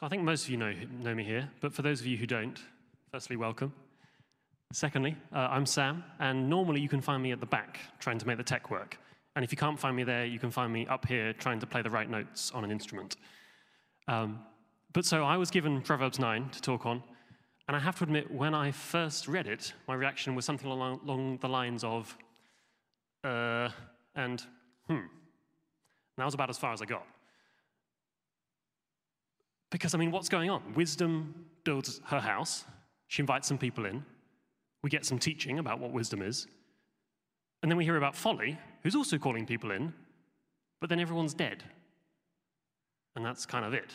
So I think most of you know, know me here, but for those of you who don't, firstly, welcome. Secondly, uh, I'm Sam, and normally you can find me at the back trying to make the tech work. And if you can't find me there, you can find me up here trying to play the right notes on an instrument. Um, but so I was given Proverbs 9 to talk on, and I have to admit, when I first read it, my reaction was something along, along the lines of, uh, and hmm. And that was about as far as I got. Because, I mean, what's going on? Wisdom builds her house, she invites some people in, we get some teaching about what wisdom is, and then we hear about Folly, who's also calling people in, but then everyone's dead. And that's kind of it.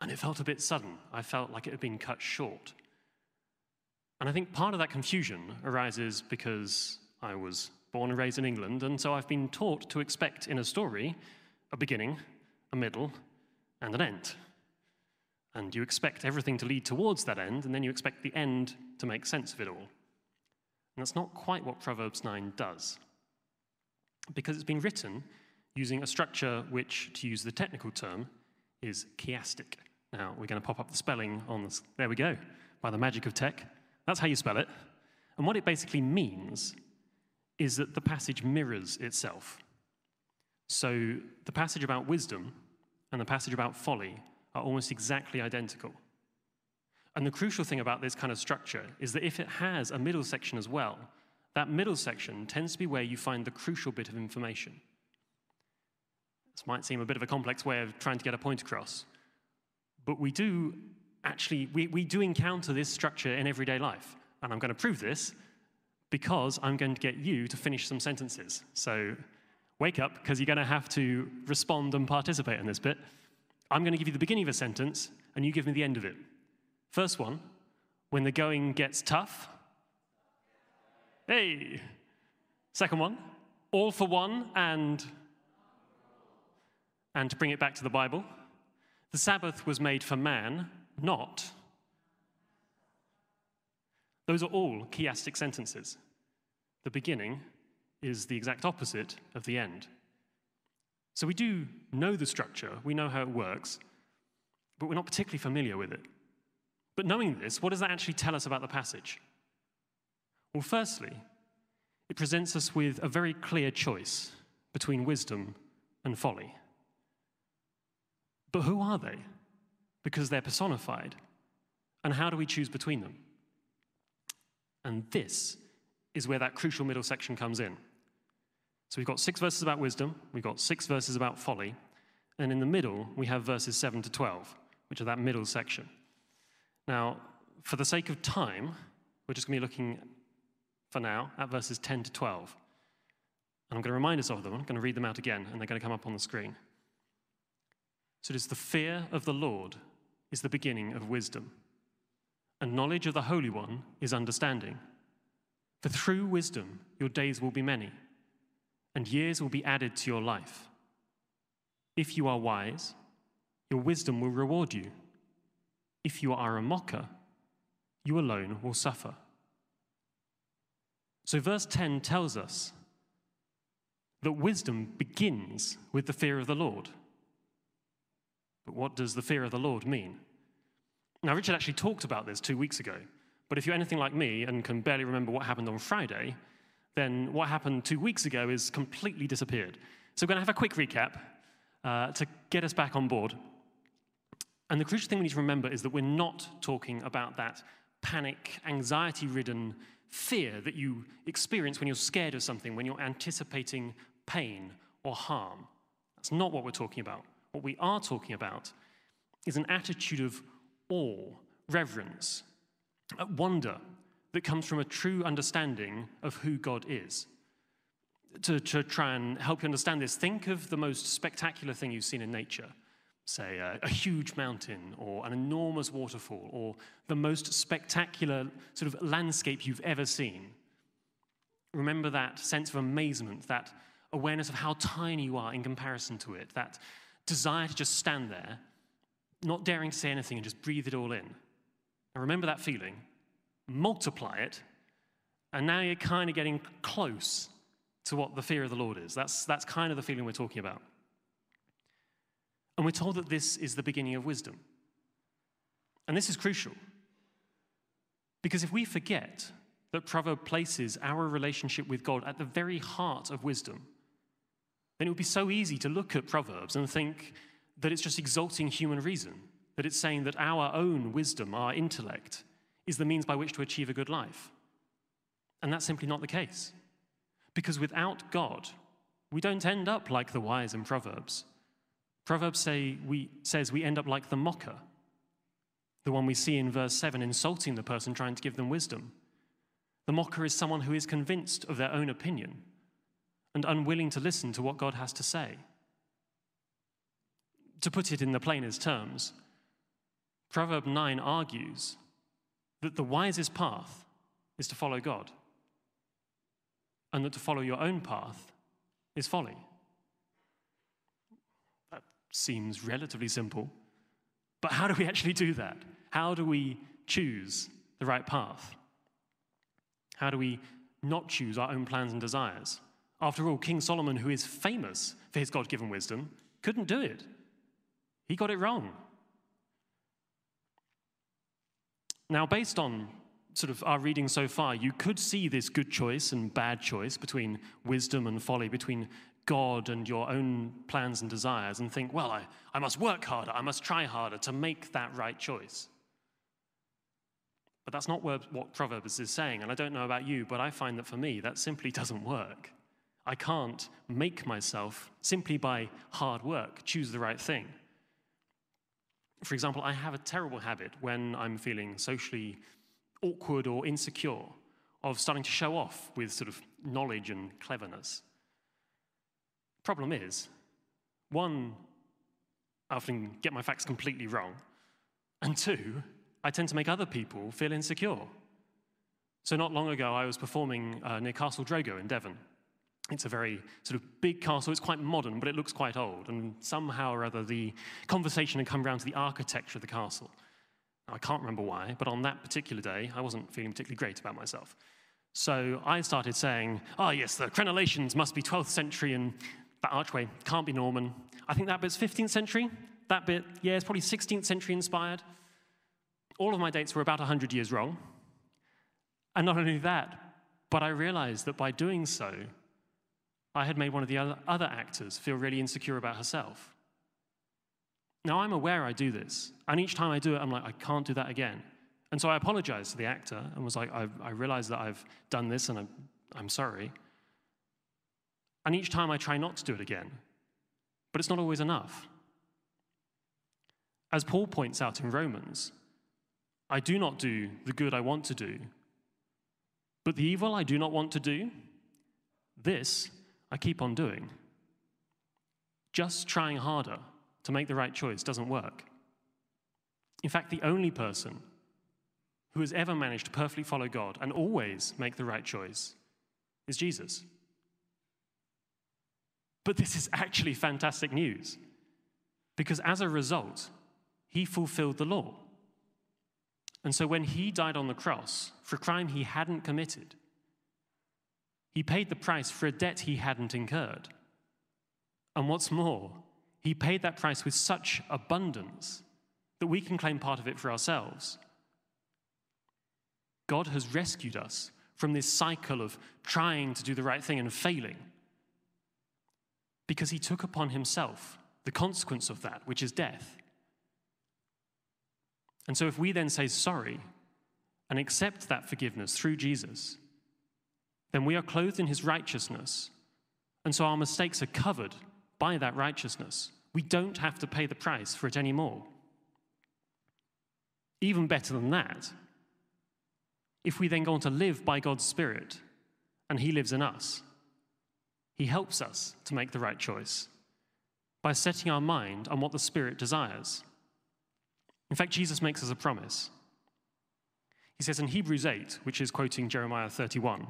And it felt a bit sudden. I felt like it had been cut short. And I think part of that confusion arises because I was born and raised in England, and so I've been taught to expect in a story a beginning, a middle, and an end. And you expect everything to lead towards that end, and then you expect the end to make sense of it all. And that's not quite what Proverbs 9 does. Because it's been written using a structure which, to use the technical term, is chiastic. Now, we're going to pop up the spelling on this. There we go, by the magic of tech. That's how you spell it. And what it basically means is that the passage mirrors itself. So the passage about wisdom and the passage about folly are almost exactly identical. And the crucial thing about this kind of structure is that if it has a middle section as well, that middle section tends to be where you find the crucial bit of information. This might seem a bit of a complex way of trying to get a point across, but we do actually, we, we do encounter this structure in everyday life. And I'm going to prove this because I'm going to get you to finish some sentences. So wake up, because you're going to have to respond and participate in this bit. I'm going to give you the beginning of a sentence, and you give me the end of it. First one, when the going gets tough. Hey! Second one, all for one and and to bring it back to the Bible, the Sabbath was made for man, not. Those are all chiastic sentences. The beginning is the exact opposite of the end. So we do know the structure, we know how it works, but we're not particularly familiar with it. But knowing this, what does that actually tell us about the passage? Well, firstly, it presents us with a very clear choice between wisdom and folly. But who are they? Because they're personified. And how do we choose between them? And this is where that crucial middle section comes in. So we've got six verses about wisdom, we've got six verses about folly, and in the middle, we have verses 7 to 12, which are that middle section. Now, for the sake of time, we're just going to be looking for now at verses 10 to 12. And I'm going to remind us of them. I'm going to read them out again, and they're going to come up on the screen. So it is the fear of the Lord is the beginning of wisdom, and knowledge of the Holy One is understanding. For through wisdom your days will be many, and years will be added to your life. If you are wise, your wisdom will reward you. If you are a mocker, you alone will suffer. So, verse 10 tells us that wisdom begins with the fear of the Lord. But what does the fear of the Lord mean? Now, Richard actually talked about this two weeks ago, but if you're anything like me and can barely remember what happened on Friday, then what happened two weeks ago is completely disappeared. So, we're going to have a quick recap uh, to get us back on board. And the crucial thing we need to remember is that we're not talking about that panic, anxiety ridden fear that you experience when you're scared of something, when you're anticipating pain or harm. That's not what we're talking about. What we are talking about is an attitude of awe, reverence, wonder that comes from a true understanding of who God is. To, to try and help you understand this, think of the most spectacular thing you've seen in nature say a, a, huge mountain or an enormous waterfall or the most spectacular sort of landscape you've ever seen. Remember that sense of amazement, that awareness of how tiny you are in comparison to it, that desire to just stand there, not daring to say anything and just breathe it all in. And remember that feeling, multiply it, and now you're kind of getting close to what the fear of the Lord is. That's, that's kind of the feeling we're talking about. And we're told that this is the beginning of wisdom. And this is crucial. Because if we forget that Proverb places our relationship with God at the very heart of wisdom, then it would be so easy to look at Proverbs and think that it's just exalting human reason, that it's saying that our own wisdom, our intellect, is the means by which to achieve a good life. And that's simply not the case. Because without God, we don't end up like the wise in Proverbs. Proverbs say we, says we end up like the mocker, the one we see in verse 7, insulting the person trying to give them wisdom. The mocker is someone who is convinced of their own opinion and unwilling to listen to what God has to say. To put it in the plainest terms, Proverb 9 argues that the wisest path is to follow God, and that to follow your own path is folly. That seems relatively simple, but how do we actually do that? How do we choose the right path? How do we not choose our own plans and desires? After all, King Solomon, who is famous for his God given wisdom, couldn't do it. He got it wrong. Now, based on sort of our reading so far, you could see this good choice and bad choice between wisdom and folly, between God and your own plans and desires, and think, well, I, I must work harder, I must try harder to make that right choice. But that's not what, Proverbs is saying, and I don't know about you, but I find that for me, that simply doesn't work. I can't make myself, simply by hard work, choose the right thing. For example, I have a terrible habit when I'm feeling socially awkward or insecure of starting to show off with sort of knowledge and cleverness. Problem is, one, I often get my facts completely wrong, and two, I tend to make other people feel insecure. So, not long ago, I was performing uh, near Castle Drogo in Devon. It's a very sort of big castle. It's quite modern, but it looks quite old. And somehow or other, the conversation had come around to the architecture of the castle. I can't remember why, but on that particular day, I wasn't feeling particularly great about myself. So I started saying, oh, yes, the crenellations must be 12th century and that archway can't be Norman. I think that bit's 15th century. That bit, yeah, it's probably 16th century inspired. All of my dates were about 100 years wrong. And not only that, but I realized that by doing so, I had made one of the other actors feel really insecure about herself. Now, I'm aware I do this, and each time I do it, I'm like, I can't do that again. And so I apologized to the actor and was like, I, I realize that I've done this and I'm, I'm sorry. And each time I try not to do it again, but it's not always enough. As Paul points out in Romans, I do not do the good I want to do, but the evil I do not want to do, this I keep on doing. Just trying harder to make the right choice doesn't work. In fact, the only person who has ever managed to perfectly follow God and always make the right choice is Jesus. But this is actually fantastic news because as a result, he fulfilled the law. And so when he died on the cross for a crime he hadn't committed, he paid the price for a debt he hadn't incurred. And what's more, he paid that price with such abundance that we can claim part of it for ourselves. God has rescued us from this cycle of trying to do the right thing and failing because he took upon himself the consequence of that, which is death. And so, if we then say sorry and accept that forgiveness through Jesus, then we are clothed in his righteousness. And so our mistakes are covered by that righteousness. We don't have to pay the price for it anymore. Even better than that, if we then go on to live by God's Spirit and He lives in us, He helps us to make the right choice by setting our mind on what the Spirit desires. In fact, Jesus makes us a promise. He says in Hebrews 8, which is quoting Jeremiah 31,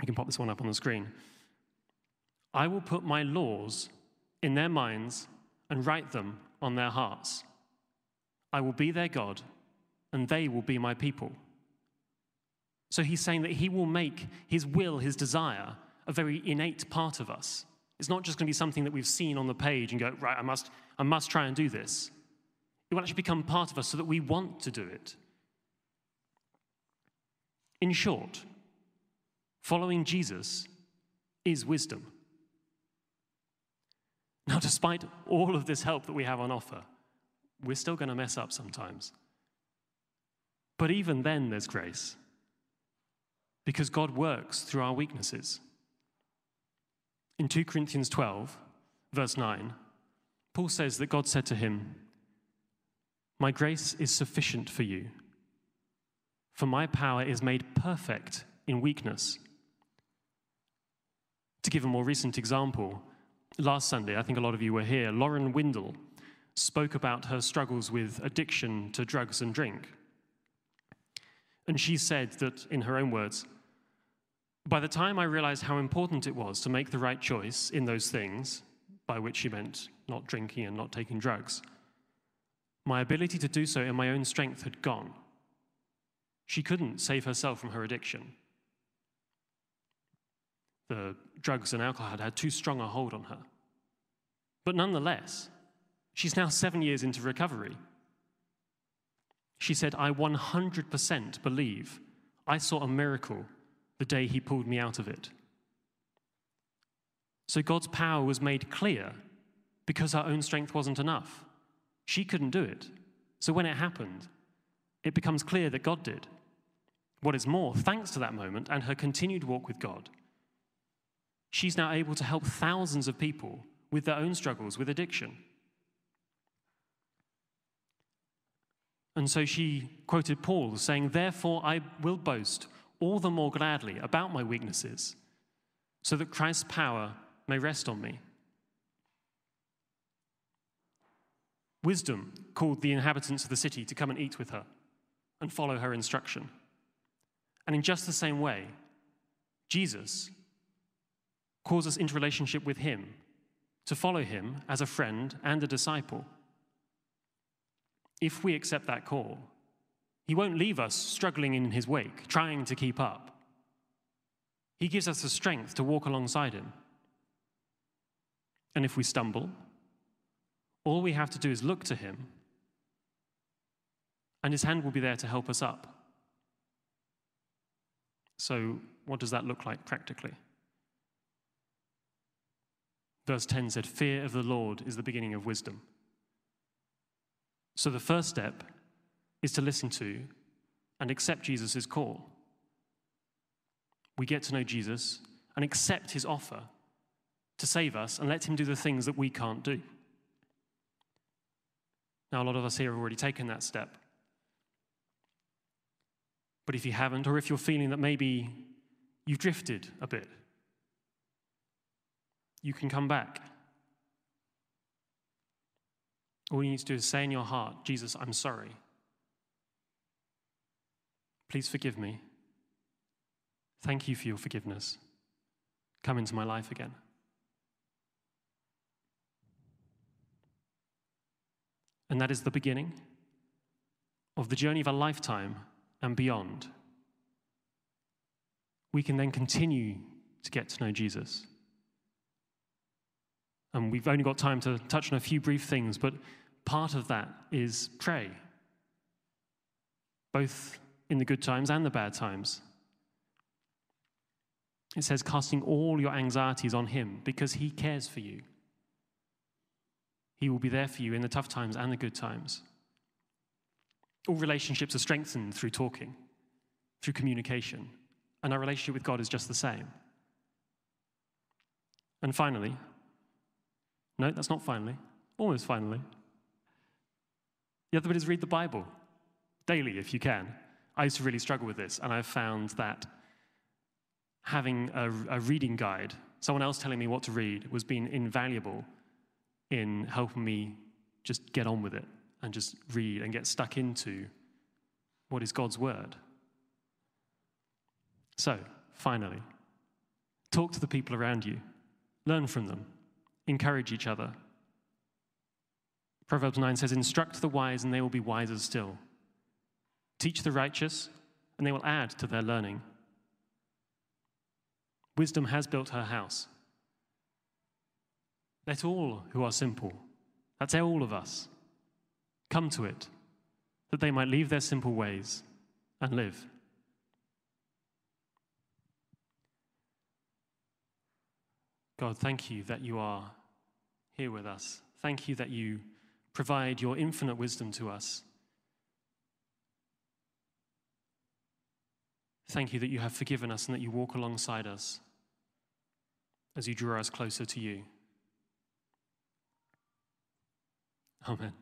we can pop this one up on the screen. I will put my laws in their minds and write them on their hearts. I will be their God, and they will be my people. So he's saying that he will make his will, his desire, a very innate part of us. It's not just going to be something that we've seen on the page and go, right, I must, I must try and do this. It will actually become part of us so that we want to do it. In short, following Jesus is wisdom. Now, despite all of this help that we have on offer, we're still going to mess up sometimes. But even then, there's grace because God works through our weaknesses. In 2 Corinthians 12, verse 9, Paul says that God said to him, My grace is sufficient for you, for my power is made perfect in weakness. To give a more recent example, last Sunday, I think a lot of you were here, Lauren Windle spoke about her struggles with addiction to drugs and drink. And she said that, in her own words, by the time I realized how important it was to make the right choice in those things, by which she meant not drinking and not taking drugs, my ability to do so in my own strength had gone. She couldn't save herself from her addiction. The drugs and alcohol had had too strong a hold on her. But nonetheless, she's now seven years into recovery. She said, I 100% believe I saw a miracle the day he pulled me out of it. So God's power was made clear because her own strength wasn't enough. She couldn't do it. So when it happened, it becomes clear that God did. What is more, thanks to that moment and her continued walk with God, she's now able to help thousands of people with their own struggles with addiction. And so she quoted Paul saying, Therefore I will boast all the more gladly about my weaknesses, so that Christ's power may rest on me. Wisdom called the inhabitants of the city to come and eat with her and follow her instruction. And in just the same way, Jesus calls us into relationship with him, to follow him as a friend and a disciple. If we accept that call, he won't leave us struggling in his wake, trying to keep up. He gives us the strength to walk alongside him. And if we stumble, all we have to do is look to him, and his hand will be there to help us up. So, what does that look like practically? Verse 10 said, Fear of the Lord is the beginning of wisdom. So, the first step is to listen to and accept Jesus' call. We get to know Jesus and accept his offer to save us and let him do the things that we can't do. Now, a lot of us here have already taken that step. But if you haven't, or if you're feeling that maybe you've drifted a bit, you can come back. All you need to do is say in your heart, Jesus, I'm sorry. Please forgive me. Thank you for your forgiveness. Come into my life again. And that is the beginning of the journey of a lifetime and beyond. We can then continue to get to know Jesus. And we've only got time to touch on a few brief things, but part of that is pray, both in the good times and the bad times. It says, casting all your anxieties on Him because He cares for you. He will be there for you in the tough times and the good times. All relationships are strengthened through talking, through communication, and our relationship with God is just the same. And finally, no, that's not finally, almost finally. The other bit is read the Bible daily if you can. I used to really struggle with this, and I've found that having a, a reading guide, someone else telling me what to read, was being invaluable in helping me just get on with it and just read and get stuck into what is God's word. So, finally, talk to the people around you, learn from them, encourage each other. Proverbs 9 says, Instruct the wise, and they will be wiser still. Teach the righteous, and they will add to their learning. Wisdom has built her house. Let all who are simple, that's all of us, come to it, that they might leave their simple ways and live. God, thank you that you are here with us. Thank you that you provide your infinite wisdom to us. Thank you that you have forgiven us and that you walk alongside us as you draw us closer to you. Amen.